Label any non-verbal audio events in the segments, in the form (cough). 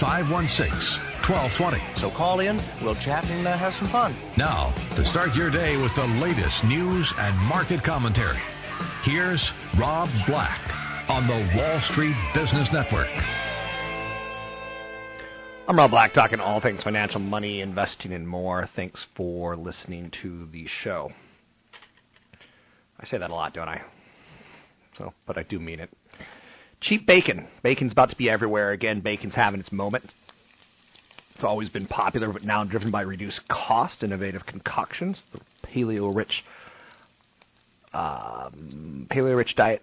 516 1220. So call in, we'll chat and uh, have some fun. Now, to start your day with the latest news and market commentary, here's Rob Black on the Wall Street Business Network. I'm Rob Black, talking all things financial, money, investing, and more. Thanks for listening to the show. I say that a lot, don't I? So, but I do mean it. Cheap bacon. Bacon's about to be everywhere again. Bacon's having its moment. It's always been popular, but now driven by reduced cost, innovative concoctions, the paleo-rich, um, paleo-rich diet,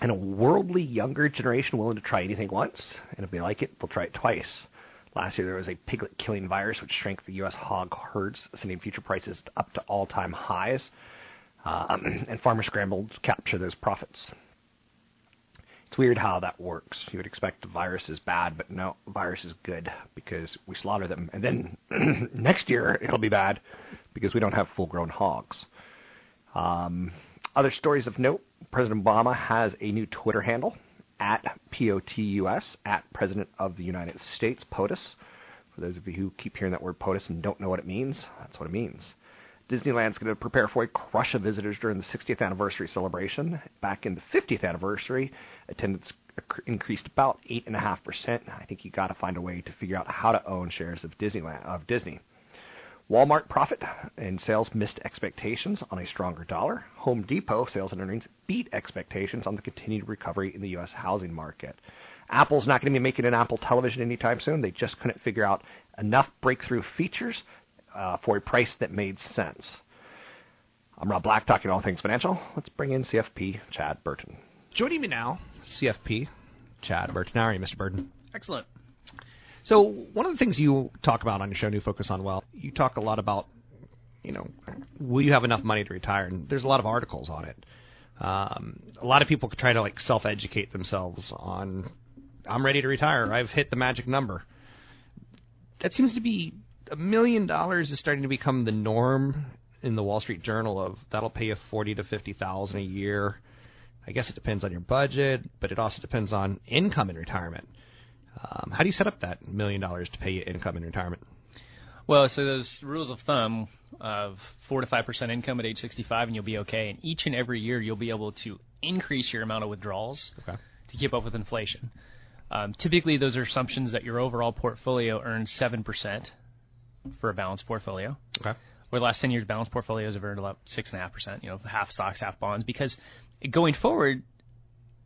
and a worldly younger generation willing to try anything once, and if they like it, they'll try it twice. Last year, there was a piglet-killing virus which shrank the U.S. hog herds, sending future prices up to all-time highs, um, and farmers scrambled to capture those profits. It's weird how that works. You would expect virus is bad, but no, virus is good because we slaughter them. And then (clears throat) next year it'll be bad because we don't have full grown hogs. Um, other stories of note President Obama has a new Twitter handle at POTUS, at President of the United States, POTUS. For those of you who keep hearing that word POTUS and don't know what it means, that's what it means. Disneyland's going to prepare for a crush of visitors during the 60th anniversary celebration. Back in the 50th anniversary, attendance increased about 8.5%. I think you got to find a way to figure out how to own shares of Disneyland of Disney. Walmart profit and sales missed expectations on a stronger dollar. Home Depot sales and earnings beat expectations on the continued recovery in the U.S. housing market. Apple's not going to be making an Apple television anytime soon. They just couldn't figure out enough breakthrough features uh, for a price that made sense. I'm Rob Black, talking all things financial. Let's bring in CFP Chad Burton. Joining me now, CFP Chad Burton. How are you, Mr. Burton? Excellent. So one of the things you talk about on your show, New Focus on Wealth, you talk a lot about, you know, will you have enough money to retire? And there's a lot of articles on it. Um, a lot of people try to like self-educate themselves on, I'm ready to retire. I've hit the magic number. That seems to be a million dollars is starting to become the norm in the Wall Street Journal of that'll pay you forty to fifty thousand a year. I guess it depends on your budget, but it also depends on income in retirement. Um, how do you set up that million dollars to pay you income in retirement? Well, so those rules of thumb of four to five percent income at age 65, and you'll be okay. And each and every year, you'll be able to increase your amount of withdrawals okay. to keep up with inflation. Um, typically, those are assumptions that your overall portfolio earns seven percent for a balanced portfolio. Okay. Over the last 10 years, balanced portfolios have earned about 6.5%, you know, half stocks, half bonds. Because going forward,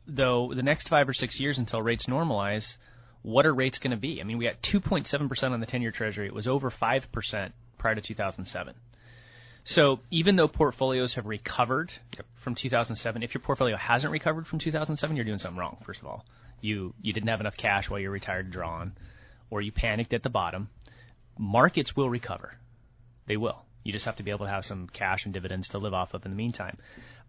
though, the next five or six years until rates normalize, what are rates going to be? I mean, we got 2.7% on the 10 year Treasury. It was over 5% prior to 2007. So even though portfolios have recovered from 2007, if your portfolio hasn't recovered from 2007, you're doing something wrong. First of all, you you didn't have enough cash while you were retired to draw on, or you panicked at the bottom, markets will recover. They will. You just have to be able to have some cash and dividends to live off of in the meantime.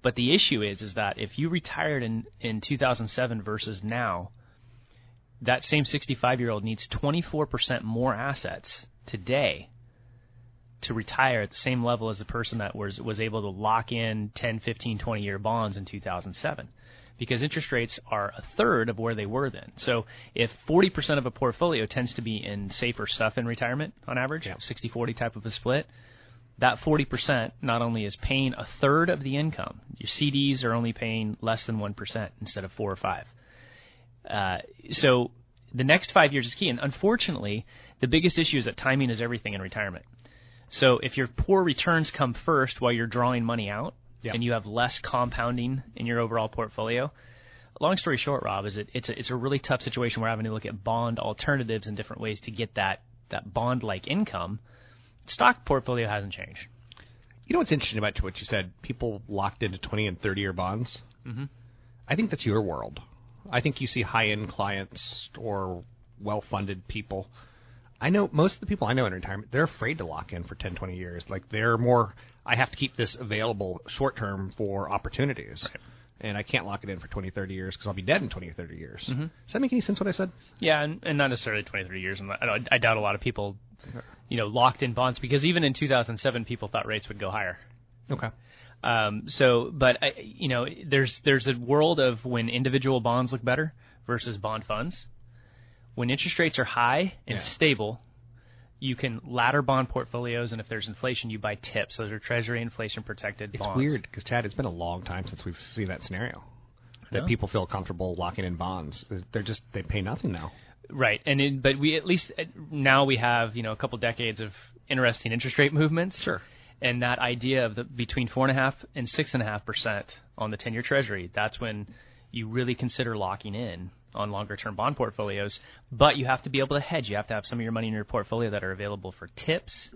But the issue is, is that if you retired in, in 2007 versus now, that same 65 year old needs 24% more assets today to retire at the same level as the person that was, was able to lock in 10, 15, 20 year bonds in 2007 because interest rates are a third of where they were then. So if 40% of a portfolio tends to be in safer stuff in retirement on average, 60-40 type of a split, that 40% not only is paying a third of the income, your CDs are only paying less than 1% instead of 4 or 5. Uh, so the next five years is key. And unfortunately, the biggest issue is that timing is everything in retirement. So if your poor returns come first while you're drawing money out, Yeah. and you have less compounding in your overall portfolio, long story short, Rob, is it it's a, it's a really tough situation. We're having to look at bond alternatives and different ways to get that that bond like income. Stock portfolio hasn't changed. You know what's interesting about what you said? People locked into 20 and 30 year bonds. Mhm. I think that's your world. I think you see high end clients or well funded people. I know most of the people I know in retirement, they're afraid to lock in for 10, 20 years. Like they're more, I have to keep this available short term for opportunities. And I can't lock it in for 20, 30 years because I'll be dead in 20 or 30 years. Mhm. Does that make any sense what I said? Yeah, and, and not necessarily 20, 30 years. I, I doubt a lot of people, you know, locked in bonds because even in 2007, people thought rates would go higher. Okay. Um, so, but I, you know, there's there's a world of when individual bonds look better versus bond funds. When interest rates are high and Yeah. stable, you can ladder bond portfolios, and if there's inflation, you buy tips. Those are Treasury inflation protected It's bonds. weird because Chad, it's been a long time since we've seen that scenario. That know. people feel comfortable locking in bonds. They're just they pay nothing now. Right, and it, but we at least uh, now we have you know a couple decades of interesting interest rate movements. Sure. And that idea of the between four and a half and six and a half percent on the ten-year Treasury, that's when you really consider locking in on longer-term bond portfolios. But you have to be able to hedge. You have to have some of your money in your portfolio that are available for tips,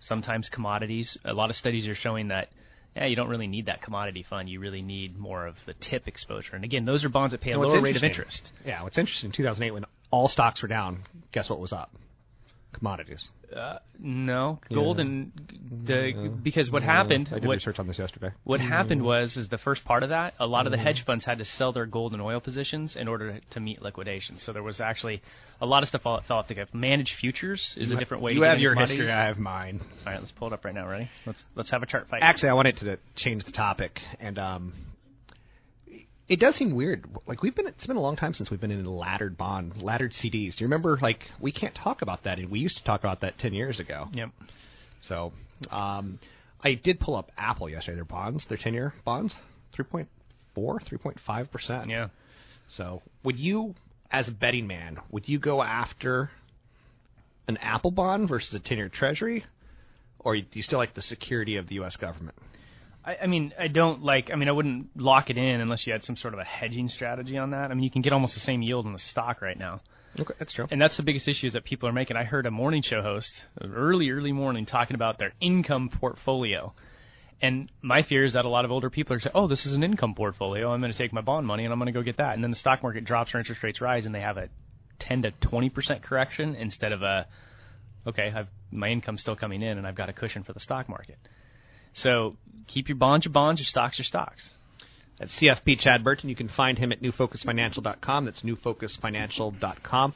sometimes commodities. A lot of studies are showing that. Yeah, you don't really need that commodity fund. You really need more of the tip exposure. And again, those are bonds that pay a lower rate of interest. Yeah, what's interesting in 2008 when all stocks were down, guess what was up? Commodities. Uh, no, gold Yeah. and the because what Yeah, happened I did what, research on this yesterday. what happened was is the first part of that a lot of the Mm. hedge funds had to sell their gold and oil positions in order to, to meet liquidation. So there was actually a lot of stuff fell off the cliff. Managed futures is You a different way. You to have your commodities. history. I have mine. All right, let's pull it up right now. Ready? Let's let's have a chart fight. Actually, I wanted to change the topic, and um, it does seem weird. Like we've been, it's been a long time since we've been in a laddered bond, laddered CDs. Do you remember? Like we can't talk about that, and we used to talk about that ten years ago. Yep. So, um, I did pull up Apple yesterday. Their bonds, their ten-year bonds, 3.4, 3.5 percent. Yeah. So, would you, as a betting man, would you go after an Apple bond versus a ten-year Treasury, or do you still like the security of the U.S. government? I, I mean, I don't like. I mean, I wouldn't lock it in unless you had some sort of a hedging strategy on that. I mean, you can get almost the same yield in the stock right now. Okay, that's true. And that's the biggest issue is that people are making. I heard a morning show host, early, early morning, talking about their income portfolio. And my fear is that a lot of older people are saying, "Oh, this is an income portfolio. I'm going to take my bond money and I'm going to go get that." And then the stock market drops or interest rates rise, and they have a 10 to 20 percent correction instead of a, okay, I've my income's still coming in and I've got a cushion for the stock market. So keep your bonds your bonds, your stocks your stocks. That's CFP Chad Burton. You can find him at newfocusfinancial.com. That's newfocusfinancial.com.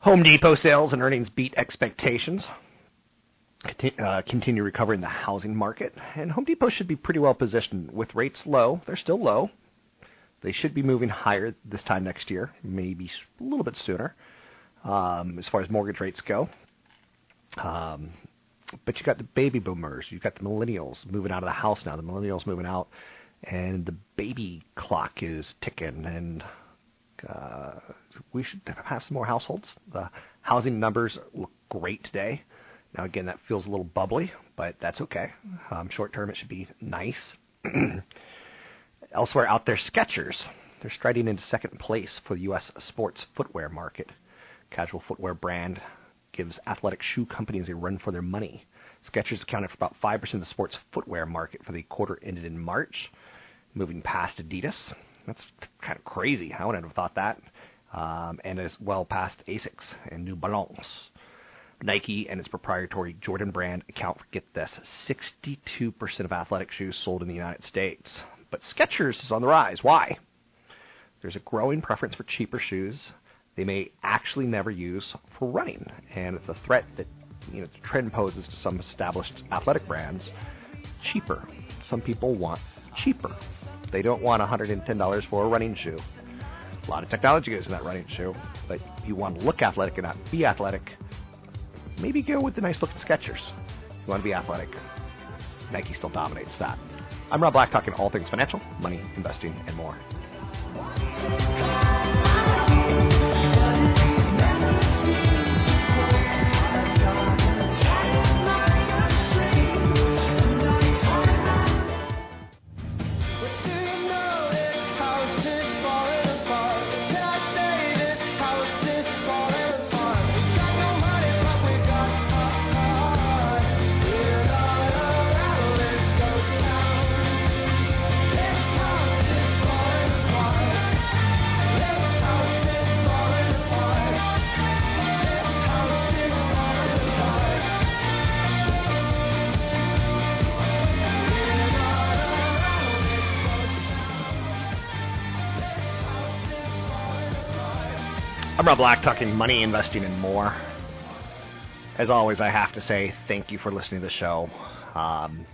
Home Depot sales and earnings beat expectations. Uh, continue recovering the housing market, and Home Depot should be pretty well positioned with rates low. They're still low. They should be moving higher this time next year, maybe a little bit sooner, um, as far as mortgage rates go. Um, but you got the baby boomers, you got the millennials moving out of the house now. The millennials moving out, and the baby clock is ticking, and uh, we should have some more households. The housing numbers look great today. Now, again, that feels a little bubbly, but that's okay. Um, short term, it should be nice. (clears throat) Elsewhere out there, Skechers. They're striding into second place for the U.S. sports footwear market. Casual footwear brand gives athletic shoe companies a run for their money. Skechers accounted for about 5% of the sports footwear market for the quarter ended in March, moving past Adidas. That's kind of crazy. I wouldn't have thought that. Um, and as well past Asics and New Balance. Nike and its proprietary Jordan brand account for, get this, 62% of athletic shoes sold in the United States. But Skechers is on the rise. Why? There's a growing preference for cheaper shoes they may actually never use for running. And it's a threat that you know, the trend poses to some established athletic brands. Cheaper. Some people want cheaper. They don't want $110 for a running shoe. A lot of technology goes in that running shoe, but if you want to look athletic and not be athletic. Maybe go with the nice looking Skechers. You want to be athletic. Nike still dominates that. I'm Rob Black, talking all things financial, money, investing, and more. Rob Black, talking money, investing, and more. As always, I have to say thank you for listening to the show. Um,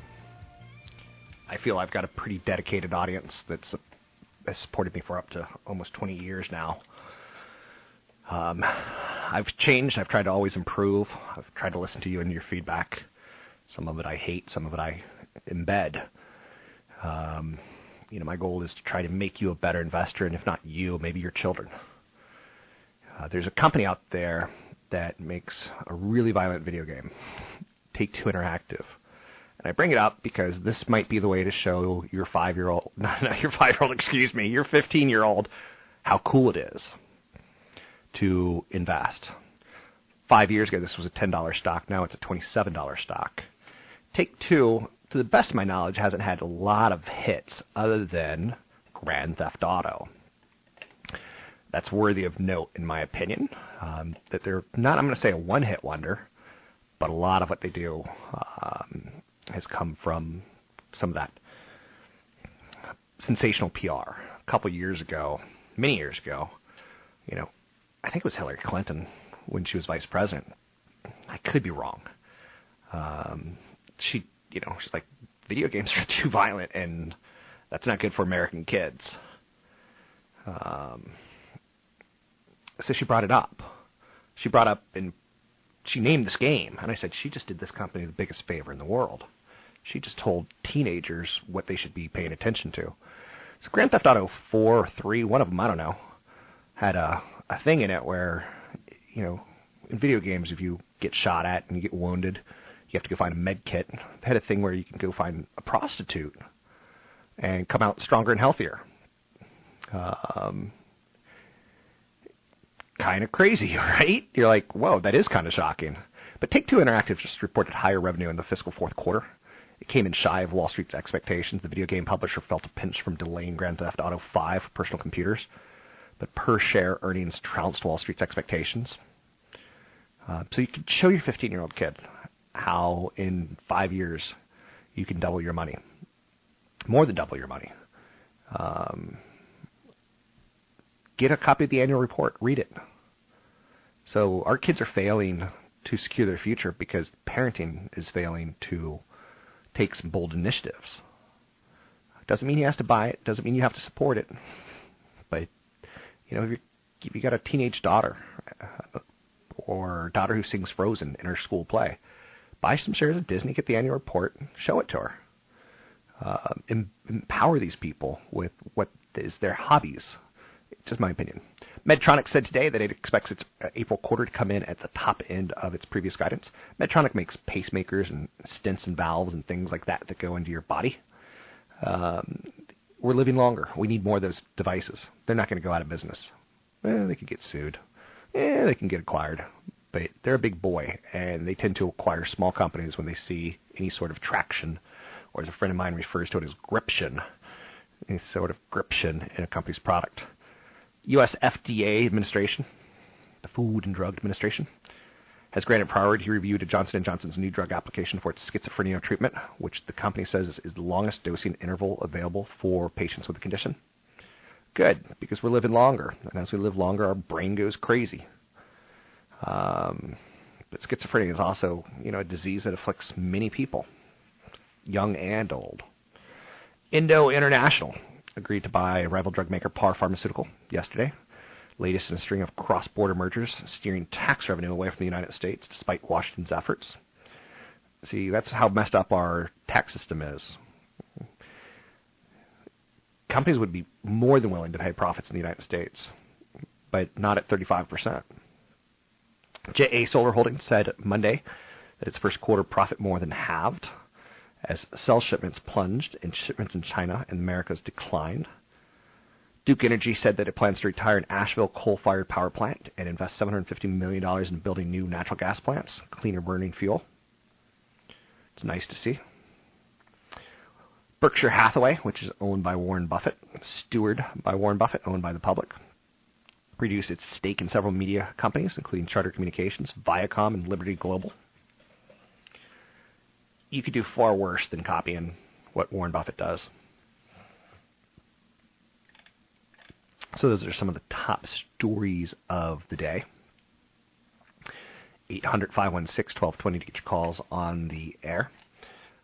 I feel I've got a pretty dedicated audience that's has supported me for up to almost 20 years now. Um, I've changed. I've tried to always improve. I've tried to listen to you and your feedback. Some of it I hate. Some of it I embed. Um, you know, my goal is to try to make you a better investor, and if not you, maybe your children. Uh, there's a company out there that makes a really violent video game, Take Two Interactive. And I bring it up because this might be the way to show your five year old, (laughs) not, not your five year old, excuse me, your 15 year old, how cool it is to invest. Five years ago, this was a $10 stock. Now it's a $27 stock. Take Two, to the best of my knowledge, hasn't had a lot of hits other than Grand Theft Auto that's worthy of note, in my opinion. Um, that they're not, I'm going to say, a one hit wonder, but a lot of what they do um, has come from some of that sensational PR. A couple years ago, many years ago, you know, I think it was Hillary Clinton when she was vice president. I could be wrong. Um, she, you know, she's like, video games are (laughs) too violent and that's not good for American kids. Um, so she brought it up. She brought up and she named this game, and I said she just did this company the biggest favor in the world. She just told teenagers what they should be paying attention to. So Grand Theft Auto 4 or 3, one of them, I don't know, had a a thing in it where you know, in video games if you get shot at and you get wounded, you have to go find a med kit. They had a thing where you can go find a prostitute and come out stronger and healthier. Um, kind of crazy, (laughs) right? You're like, whoa, that is kind of shocking. But Take Two Interactive just reported higher revenue in the fiscal fourth quarter. It came in shy of Wall Street's expectations. The video game publisher felt a pinch from delaying Grand Theft Auto 5 for personal computers, but per share earnings trounced Wall Street's expectations. Uh, so you can show your 15 year old kid how in five years you can double your money, more than double your money. Um, get a copy of the annual report, read it. So our kids are failing to secure their future because parenting is failing to take some bold initiatives. Doesn't mean he has to buy it. Doesn't mean you have to support it. But you know, if, you if you got a teenage daughter uh, or daughter who sings Frozen in her school play, buy some shares of Disney, get the annual report, show it to her. Uh, empower these people with what is their hobbies, just my opinion. Medtronic said today that it expects its uh, April quarter to come in at the top end of its previous guidance. Medtronic makes pacemakers and stents and valves and things like that that go into your body. Um, we're living longer. We need more of those devices. They're not going to go out of business. Eh, they could get sued. Eh, they can get acquired. But they're a big boy, and they tend to acquire small companies when they see any sort of traction, or as a friend of mine refers to it as gription, any sort of gription in a company's product. U.S. FDA administration, the Food and Drug Administration, has granted priority review to Johnson & Johnson's new drug application for its schizophrenia treatment, which the company says is the longest dosing interval available for patients with the condition. Good, because we're living longer, and as we live longer, our brain goes crazy. Um, but schizophrenia is also, you know, a disease that afflicts many people, young and old. Endo International agreed to buy rival drug maker Par Pharmaceutical yesterday. Latest in a string of cross border mergers, steering tax revenue away from the United States despite Washington's efforts. See, that's how messed up our tax system is. Companies would be more than willing to pay profits in the United States, but not at 35%. JA Solar Holdings said Monday that its first quarter profit more than halved as cell shipments plunged and shipments in China and Americas declined. Duke Energy said that it plans to retire an Asheville coal-fired power plant and invest $750 million in building new natural gas plants, cleaner burning fuel. It's nice to see. Berkshire Hathaway, which is owned by Warren Buffett, steward by Warren Buffett, owned by the public, reduced its stake in several media companies, including Charter Communications, Viacom, and Liberty Global. You could do far worse than copying what Warren Buffett does. So those are some of the top stories of the day. 800 516 1220 to get your calls on the air.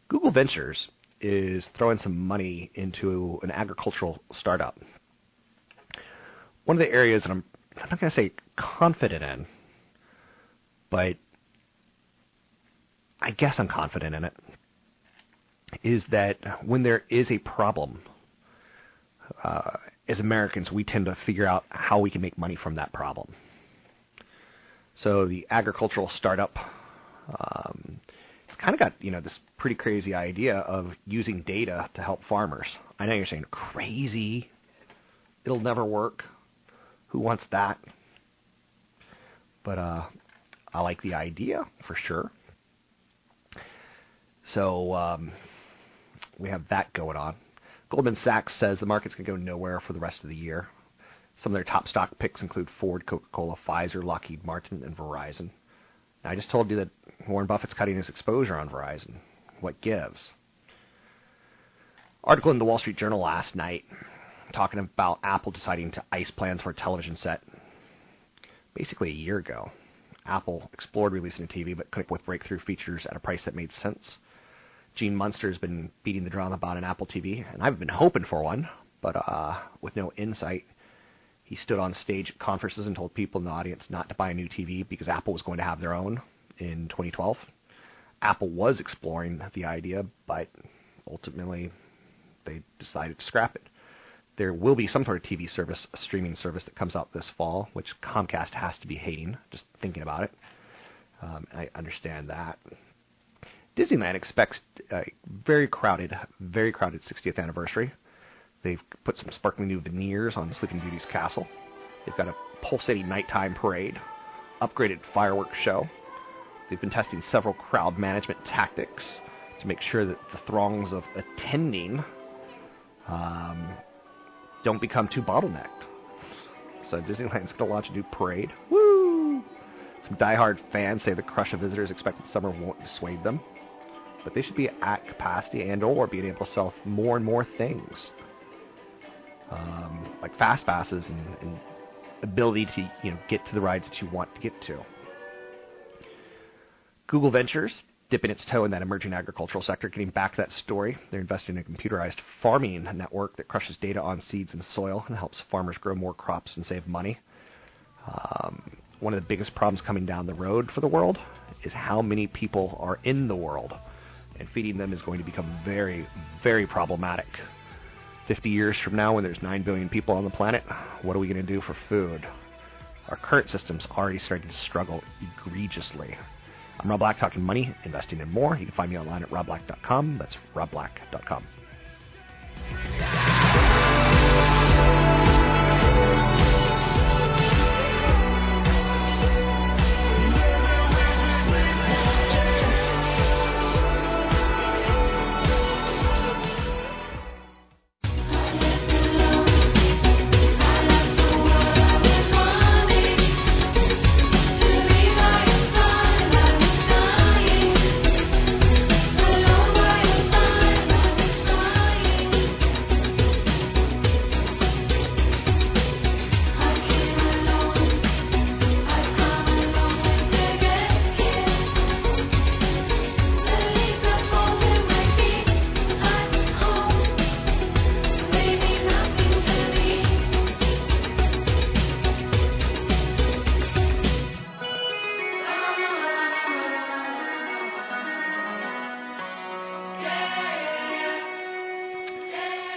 Google Ventures is throwing some money into an agricultural startup. One of the areas that I'm, I'm not going to say confident in, but I guess I'm confident in it, is that when there is a problem, uh, as Americans, we tend to figure out how we can make money from that problem. So the agricultural startup, um, it's kind of got you know this pretty crazy idea of using data to help farmers. I know you're saying crazy, it'll never work. Who wants that? But uh, I like the idea for sure. So um, we have that going on. Goldman Sachs says the market's going to go nowhere for the rest of the year. Some of their top stock picks include Ford, Coca Cola, Pfizer, Lockheed Martin, and Verizon. Now, I just told you that Warren Buffett's cutting his exposure on Verizon. What gives? Article in the Wall Street Journal last night talking about Apple deciding to ice plans for a television set. Basically, a year ago, Apple explored releasing a TV but couldn't with breakthrough features at a price that made sense. Gene Munster has been beating the drum about an Apple TV, and I've been hoping for one, but uh, with no insight. He stood on stage at conferences and told people in the audience not to buy a new TV because Apple was going to have their own in 2012. Apple was exploring the idea, but ultimately they decided to scrap it. There will be some sort of TV service, a streaming service that comes out this fall, which Comcast has to be hating, just thinking about it. Um, I understand that. Disneyland expects a very crowded, very crowded 60th anniversary. They've put some sparkling new veneers on Sleeping Beauty's castle. They've got a pulsating nighttime parade, upgraded fireworks show. They've been testing several crowd management tactics to make sure that the throngs of attending um, don't become too bottlenecked. So Disneyland's going to launch a new parade. Woo! Some diehard fans say the crush of visitors expected summer won't dissuade them but they should be at capacity and or being able to sell more and more things, um, like fast passes and, and ability to you know get to the rides that you want to get to. Google Ventures dipping its toe in that emerging agricultural sector, getting back to that story. They're investing in a computerized farming network that crushes data on seeds and soil and helps farmers grow more crops and save money. Um, one of the biggest problems coming down the road for the world is how many people are in the world and feeding them is going to become very, very problematic. 50 years from now, when there's 9 billion people on the planet, what are we going to do for food? Our current system's already starting to struggle egregiously. I'm Rob Black, talking money, investing, and more. You can find me online at robblack.com. That's robblack.com.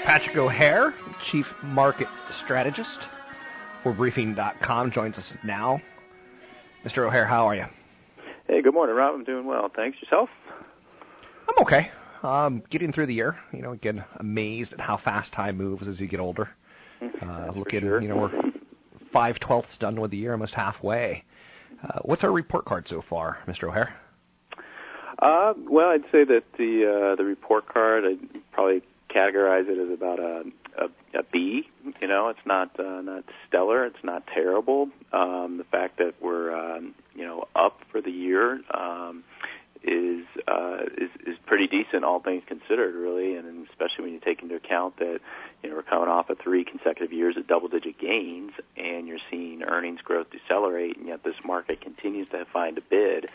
Patrick O'Hare, Chief Market Strategist for Briefing.com, joins us now. Mr. O'Hare, how are you? Hey, good morning, Rob. I'm doing well. Thanks. Yourself? I'm okay. Um, getting through the year. You know, again, amazed at how fast time moves as you get older. (laughs) Uh, looking, sure. you know, we're five twelfths done with the year, almost halfway. Uh, what's our report card so far, Mr. O'Hare? Uh, well, I'd say that the uh, the report card, I'd probably categorize it as about a, a, a B. You know, it's not uh, not stellar. It's not terrible. Um, the fact that we're um, you know up for the year um, is uh, is is pretty decent, all things considered, really, and especially when you take into account that you know we're coming off of three consecutive years of double-digit gains, and you're seeing earnings growth decelerate, and yet this market continues to find a bid.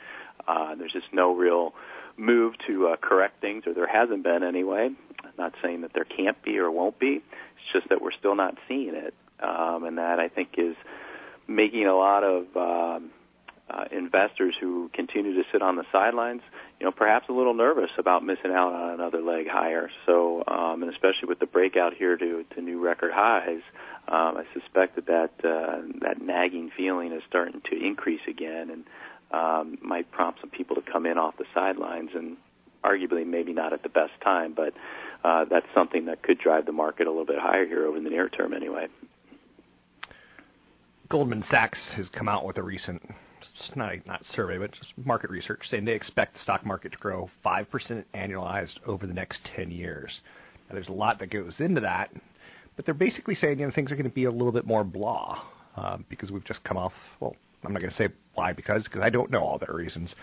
Uh, there's just no real move to uh, correct things, or there hasn't been anyway. I'm not saying that there can't be or won't be. It's just that we're still not seeing it, um, and that I think is making a lot of um, uh, investors who continue to sit on the sidelines, you know, perhaps a little nervous about missing out on another leg higher. So, um, and especially with the breakout here to to new record highs, um, I suspect that that uh, that nagging feeling is starting to increase again, and um, might prompt some people to come in off the sidelines and arguably maybe not at the best time, but uh, that's something that could drive the market a little bit higher here over the near term anyway. Goldman Sachs has come out with a recent, not not survey, but just market research saying they expect the stock market to grow five percent annualized over the next ten years. Now, there's a lot that goes into that, but they're basically saying you know things are going to be a little bit more blah um, because we've just come off. Well, I'm not going to say why because because I don't know all their reasons.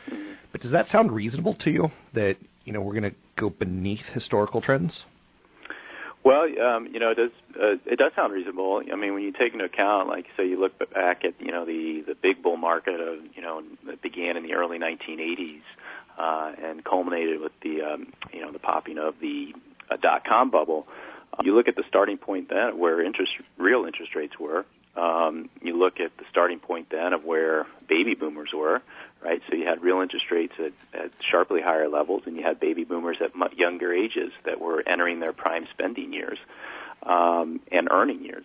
But does that sound reasonable to you that you know we're going to go beneath historical trends? Well, um, you know, it does uh, it does sound reasonable. I mean, when you take into account, like say, you look back at you know the the big bull market of you know that began in the early 1980s uh, and culminated with the um, you know the popping of the uh, dot com bubble. Uh, you look at the starting point then where interest real interest rates were. Um, you look at the starting point then of where baby boomers were, right? So you had real interest rates at, at sharply higher levels, and you had baby boomers at much younger ages that were entering their prime spending years um, and earning years.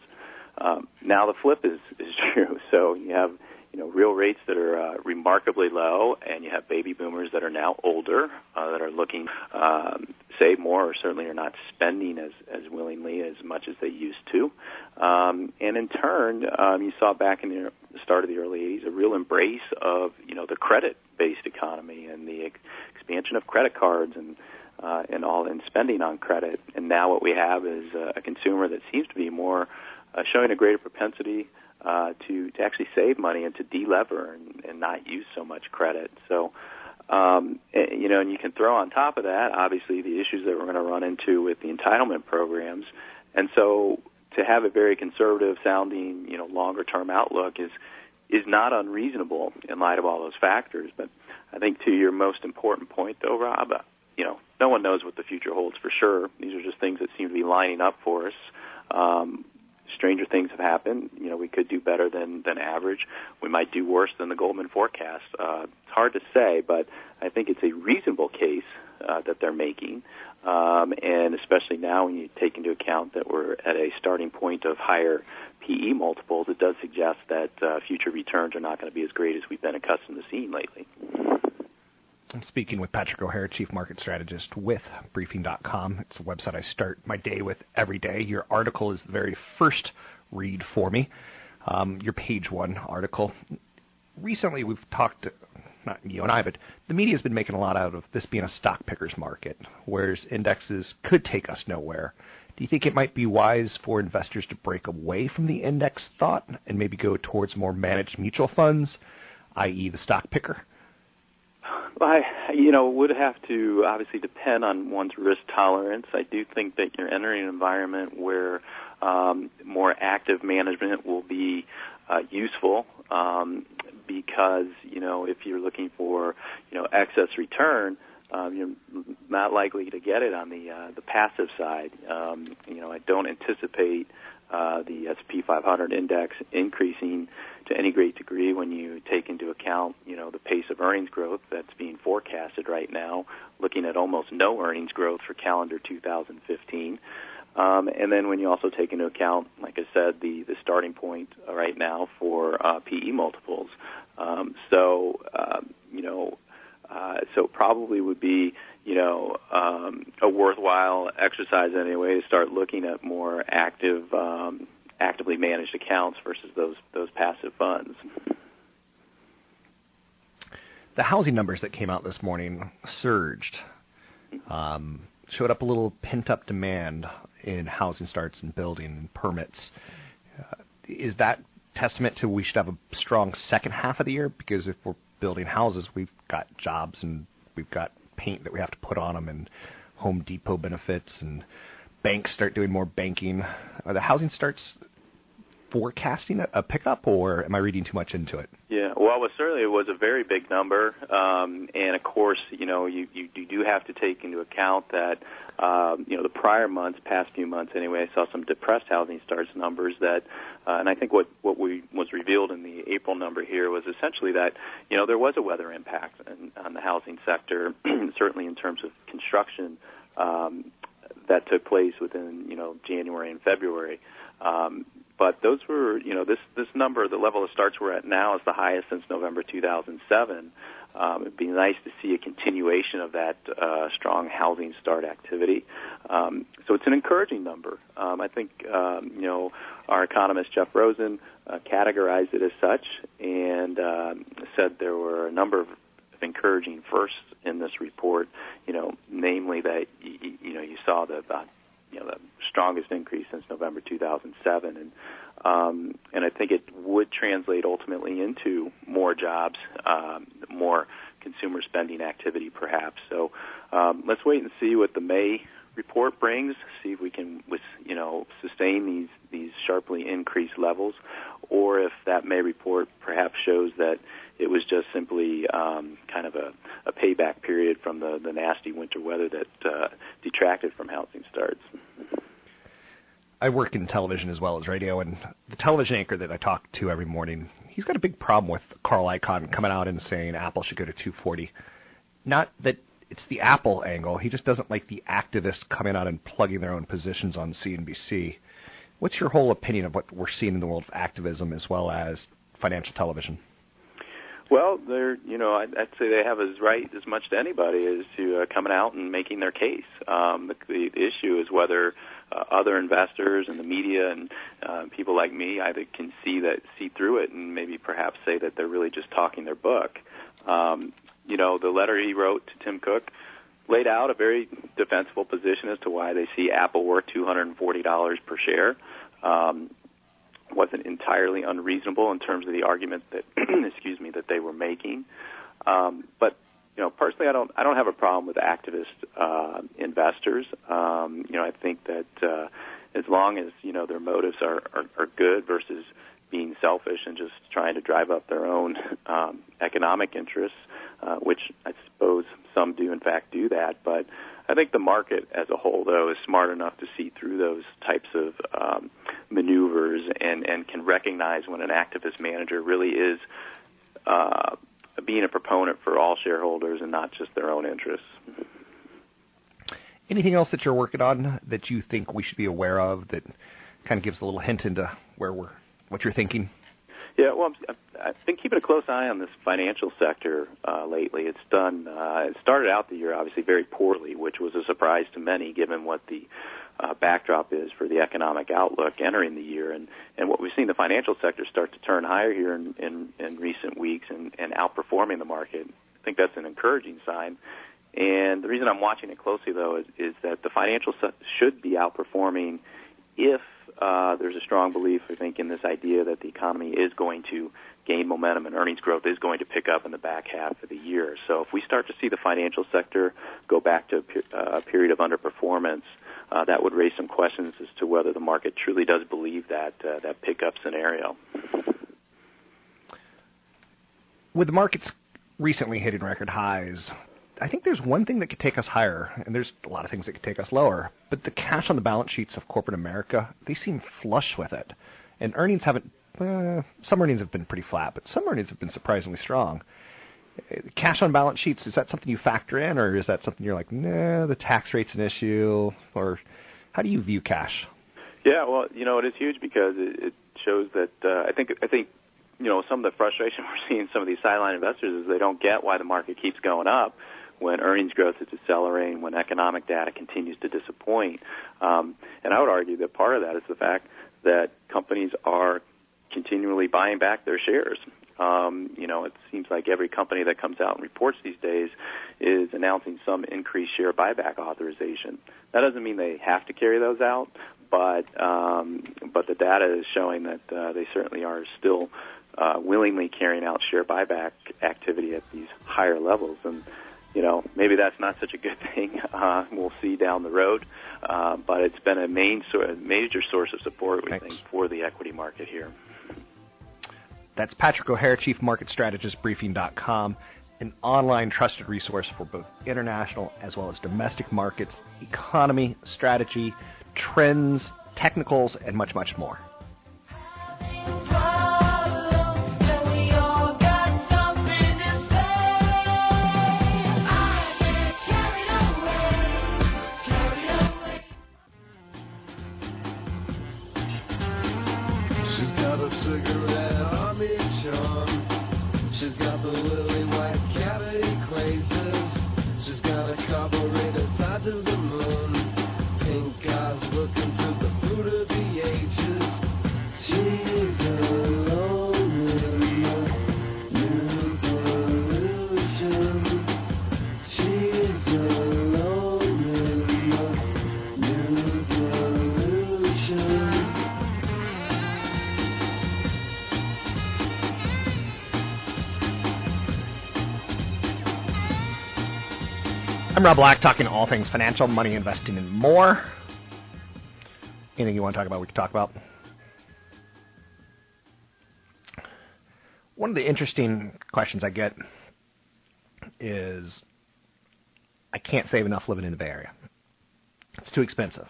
Um, now the flip is is (laughs) true. So you have you know real rates that are uh, remarkably low, and you have baby boomers that are now older uh, that are looking um, save more, or certainly are not spending as as willingly as much as they used to. Um, and in turn, um, you saw back in the start of the early 80s a real embrace of you know the credit-based economy and the ex- expansion of credit cards and uh, and all in spending on credit. And now what we have is uh, a consumer that seems to be more uh, showing a greater propensity uh, to to actually save money and to delever and, and not use so much credit. So. Um, and, you know, and you can throw on top of that, obviously, the issues that we're going to run into with the entitlement programs. And so, to have a very conservative sounding, you know, longer term outlook is is not unreasonable in light of all those factors. But I think to your most important point, though, Rob, uh, you know, no one knows what the future holds for sure. These are just things that seem to be lining up for us. Um, stranger things have happened. You know, we could do better than than average. We might do worse than the Goldman forecast. Uh, it's hard to say, but I think it's a reasonable case uh, that they're making. Um, and especially now, when you take into account that we're at a starting point of higher PE multiples, it does suggest that uh, future returns are not going to be as great as we've been accustomed to seeing lately. I'm speaking with Patrick O'Hare, Chief Market Strategist with Briefing.com. It's a website I start my day with every day. Your article is the very first read for me. Um, your page one article. Recently, we've talked, not you and I, but the media has been making a lot out of this being a stock picker's market, whereas indexes could take us nowhere. Do you think it might be wise for investors to break away from the index thought and maybe go towards more managed mutual funds, i.e., the stock picker? I, you know, would have to obviously depend on one's risk tolerance. I do think that you're entering an environment where um, more active management will be uh, useful um, because you know if you're looking for you know excess return. Um, you're not likely to get it on the uh, the passive side. Um, you know, I don't anticipate uh, the S&P 500 index increasing to any great degree when you take into account, you know, the pace of earnings growth that's being forecasted right now, looking at almost no earnings growth for calendar 2015. Um, and then when you also take into account, like I said, the, the starting point right now for uh, PE multiples. Um, so, um, you know, uh, so probably would be, you know, um, a worthwhile exercise anyway to start looking at more active, um, actively managed accounts versus those those passive funds. The housing numbers that came out this morning surged. Um, showed up a little pent up demand in housing starts and building and permits. Uh, is that testament to we should have a strong second half of the year? Because if we're building houses, we've got jobs and we've got paint that we have to put on them and Home Depot benefits and banks start doing more banking. The housing starts forecasting a, pickup, or am I reading too much into it? Yeah, well, well certainly it was a very big number, um, and of course, you know, you, you you do have to take into account that, um, you know, the prior months, past few months anyway, I saw some depressed housing starts numbers that, uh, and I think what what we was revealed in the April number here was essentially that, you know, there was a weather impact in, on the housing sector, (clears throat) certainly in terms of construction. Um, that took place within you know January and February. Um, but those were, you know, this this number, the level of starts we're at now is the highest since November 2007. Um, it'd be nice to see a continuation of that uh, strong housing start activity. Um, so it's an encouraging number. Um, I think, um, you know, our economist Jeff Rosen uh, categorized it as such and um, said there were a number of encouraging firsts in this report. You know, namely that you, you know you saw the, the you know the strongest increase since November 2007, and um, and I think it would translate ultimately into more jobs, um, more consumer spending activity, perhaps. So um, let's wait and see what the May report brings. See if we can, you know, sustain these these sharply increased levels, or if that May report perhaps shows that it was just simply um, kind of a, a payback period from the, the nasty winter weather that uh, detracted from housing starts. I work in television as well as radio, and the television anchor that I talk to every morning, he's got a big problem with Carl Icahn coming out and saying Apple should go to 240. Not that it's the Apple angle. He just doesn't like the activists coming out and plugging their own positions on CNBC. What's your whole opinion of what we're seeing in the world of activism as well as financial television? Well, they're you know I'd, I'd say they have as right as much to anybody as to uh, coming out and making their case. Um, the, the issue is whether uh, other investors and the media and uh, people like me either can see that see through it and maybe perhaps say that they're really just talking their book. Um, you know, the letter he wrote to Tim Cook laid out a very defensible position as to why they see Apple worth $240 per share. Um, wasn't entirely unreasonable in terms of the argument that (clears throat) excuse me that they were making. Um, but you know, personally, I don't I don't have a problem with activist uh, investors. Um, you know, I think that uh, as long as you know their motives are, are, are good versus being selfish and just trying to drive up their own um, economic interests, uh, which I suppose some do in fact do that. But I think the market as a whole, though, is smart enough to see through those types of um, maneuvers and, and can recognize when an activist manager really is uh, being a proponent for all shareholders and not just their own interests. Anything else that you're working on that you think we should be aware of that kind of gives a little hint into where we're what you're thinking? Yeah, well, i have been keeping a close eye on this financial sector uh, lately. It's done. Uh, it started out the year obviously very poorly, which was a surprise to many, given what the uh, backdrop is for the economic outlook entering the year. And and what we've seen the financial sector start to turn higher here in in, in recent weeks and, and outperforming the market. I think that's an encouraging sign. And the reason I'm watching it closely, though, is, is that the financial se- should be outperforming if uh, there's a strong belief, I think, in this idea that the economy is going to gain momentum and earnings growth is going to pick up in the back half of the year. So if we start to see the financial sector go back to a, uh, period of underperformance, uh, that would raise some questions as to whether the market truly does believe that uh, that pickup scenario. With the markets recently hitting record highs, I think there's one thing that could take us higher, and there's a lot of things that could take us lower. But the cash on the balance sheets of corporate America, they seem flush with it, and earnings haven't. Uh, some earnings have been pretty flat, but some earnings have been surprisingly strong. Cash on balance sheets is that something you factor in, or is that something you're like, nah, the tax rate's an issue, or How do you view cash? Yeah, well, you know, it is huge because it, it shows that uh, I think I think you know some of the frustration (laughs) we're seeing some of these sideline investors is they don't get why the market keeps going up when earnings growth is decelerating, when economic data continues to disappoint. Um, and I would argue that part of that is the fact that companies are continually buying back their shares. Um, you know, it seems like every company that comes out and reports these days is announcing some increased share buyback authorization. That doesn't mean they have to carry those out, but um, but the data is showing that uh, they certainly are still uh, willingly carrying out share buyback activity at these higher levels. And you know, maybe that's not such a good (laughs) thing. Uh, we'll see down the road, uh, but it's been a main so- major source of support, we Thanks. think, for the equity market here. That's Patrick O'Hare, Chief Market Strategist, Briefing.com, an online trusted resource for both international as well as domestic markets, economy, strategy, trends, technicals, and much, much more. She's Rob Black, talking all things financial, money, investing, and more. Anything you want to talk about, we can talk about. One of the interesting questions I get is I can't save enough living in the Bay Area. It's too expensive.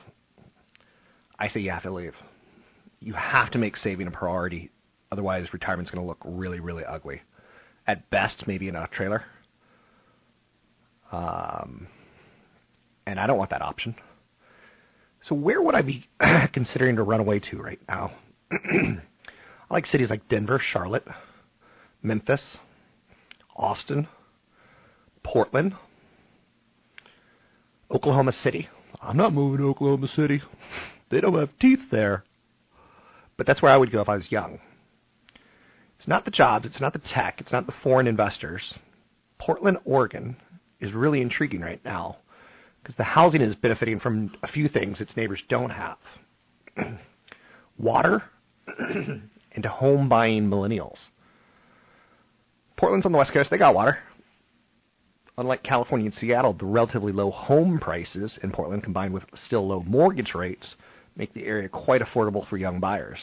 I say you have to leave. You have to make saving a priority, otherwise, retirement's going to look really, really ugly. At best, maybe in a trailer. Um, and I don't want that option. So where would I be (clears throat) considering to run away to right now? (clears throat) I like cities like Denver, Charlotte, Memphis, Austin, Portland, Oklahoma City. I'm not moving to Oklahoma City. (laughs) They don't have teeth there. But that's where I would go if I was young. It's not the jobs, it's not the tech, it's not the foreign investors. Portland, Oregon is really intriguing right now because the housing is benefiting from a few things its neighbors don't have (clears throat) water (clears throat) and home buying millennials. Portland's on the west coast, they got water. Unlike California and Seattle, the relatively low home prices in Portland combined with still low mortgage rates make the area quite affordable for young buyers.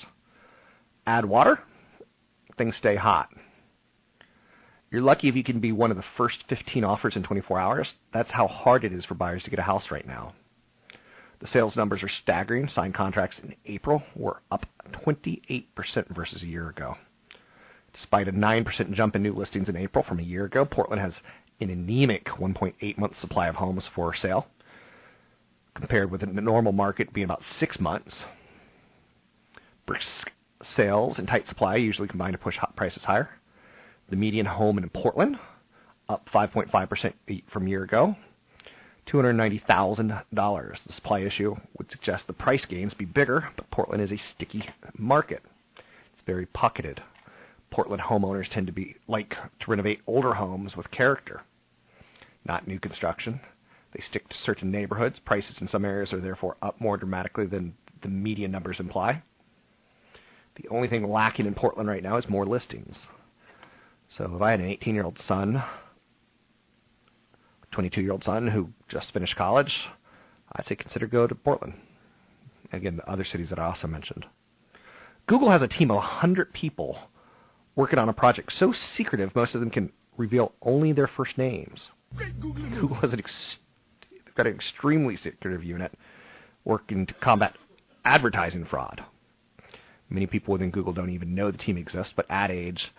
Add water, things stay hot. You're lucky if you can be one of the first 15 offers in 24 hours. That's how hard it is for buyers to get a house right now. The sales numbers are staggering. Signed contracts in April were up 28% versus a year ago. Despite a 9% jump in new listings in April from a year ago, Portland has an anemic 1.8 month supply of homes for sale, compared with the normal market being about six months. Brisk sales and tight supply usually combine to push prices higher. The median home in Portland up 5.5% from a year ago. $290,000. The supply issue would suggest the price gains be bigger, but Portland is a sticky market. It's very pocketed. Portland homeowners tend to be like to renovate older homes with character, not new construction. They stick to certain neighborhoods. Prices in some areas are therefore up more dramatically than the median numbers imply. The only thing lacking in Portland right now is more listings. So if I had an 18 year old son, 22 year old son who just finished college, I'd say consider go to Portland. Again, the other cities that I also mentioned. Google has a team of 100 people working on a project so secretive most of them can reveal only their first names. Google has an ex- they've got an extremely secretive unit working to combat advertising fraud. Many people within Google don't even know the team exists, but Ad Age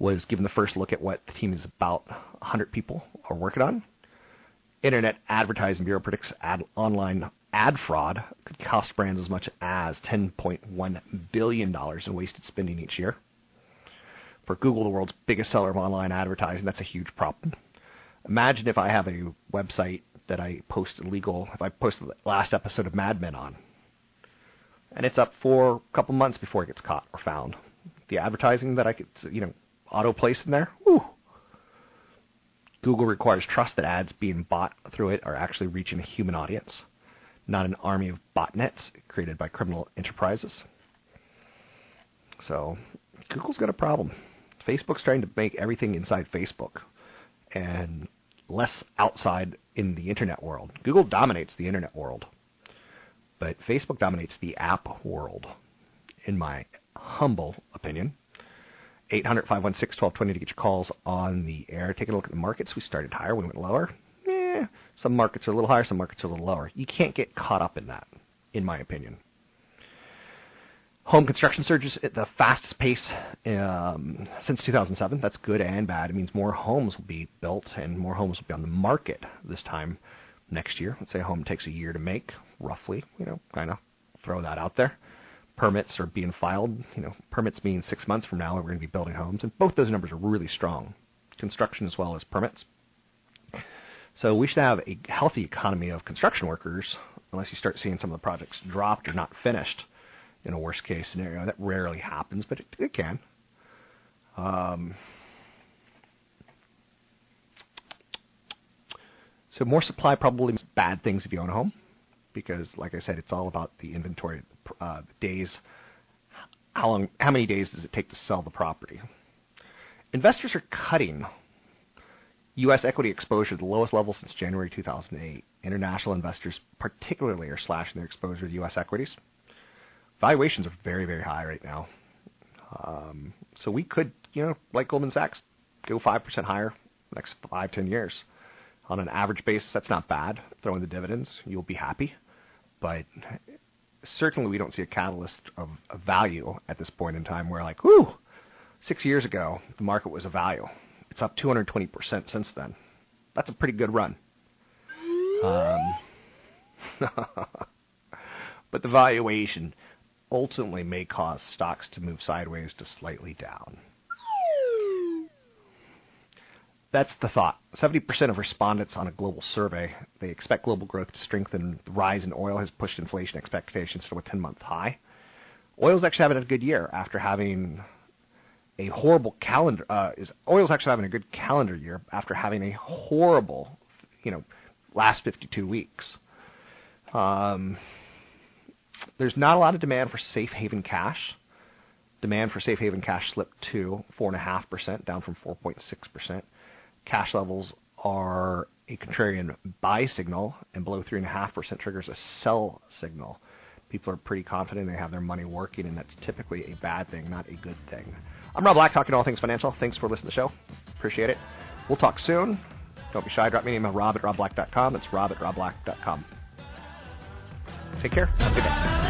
was given the first look at what the team is about 100 people are working on. Internet Advertising Bureau predicts ad online ad fraud could cost brands as much as $10.1 billion in wasted spending each year. For Google, the world's biggest seller of online advertising, that's a huge problem. Imagine if I have a website that I post illegal, if I post the last episode of Mad Men on, and it's up for a couple months before it gets caught or found. The advertising that I could, you know, auto place in there. Google requires trust that ads being bought through it are actually reaching a human audience, not an army of botnets created by criminal enterprises. So, Google's got a problem. Facebook's trying to make everything inside Facebook and less outside in the internet world. Google dominates the internet world, but Facebook dominates the app world, in my humble opinion. 800 516 1220 to get your calls on the air. Taking a look at the markets. We started higher, we went lower. Eh, some markets are a little higher, some markets are a little lower. You can't get caught up in that, in my opinion. Home construction surges at the fastest pace um, since 2007. That's good and bad. It means more homes will be built and more homes will be on the market this time next year. Let's say a home takes a year to make, roughly. You know, kind of throw that out there. Permits are being filed. You know, permits mean six months from now we're going to be building homes, and both those numbers are really strong, construction as well as permits. So we should have a healthy economy of construction workers, unless you start seeing some of the projects dropped or not finished in a worst case scenario. That rarely happens, but it, it can. Um, so more supply probably means bad things if you own a home, because like I said, it's all about the inventory, uh, days. How long? How many days does it take to sell the property? Investors are cutting U.S. equity exposure to the lowest level since January 2008. International investors, particularly, are slashing their exposure to U.S. equities valuations are very, very high right now. Um, so we could, you know, like Goldman Sachs, go 5% higher next five, ten years. On an average basis, that's not bad. Throw in the dividends, you'll be happy. But certainly we don't see a catalyst of, of value at this point in time where, like, whoo, six years ago, the market was a value. It's up 220% since then. That's a pretty good run. Um, (laughs) but the valuation ultimately may cause stocks to move sideways to slightly down. That's the thought. 70% of respondents on a global survey, they expect global growth to strengthen. The rise in oil has pushed inflation expectations to a 10-month high. Oil's actually having a good year after having a horrible calendar. Uh, is oil's actually having a good calendar year after having a horrible, you know, last 52 weeks. Um, there's not a lot of demand for safe haven cash. Demand for safe haven cash slipped to 4.5%, down from 4.6%. Cash levels are a contrarian buy signal, and below 3.5% triggers a sell signal. People are pretty confident they have their money working, and that's typically a bad thing, not a good thing. I'm Rob Black, talking all things financial. Thanks for listening to the show. Appreciate it. We'll talk soon. Don't be shy. Drop me an email, rob at robblack.com. It's rob at robblack.com. Take care. Have a good day.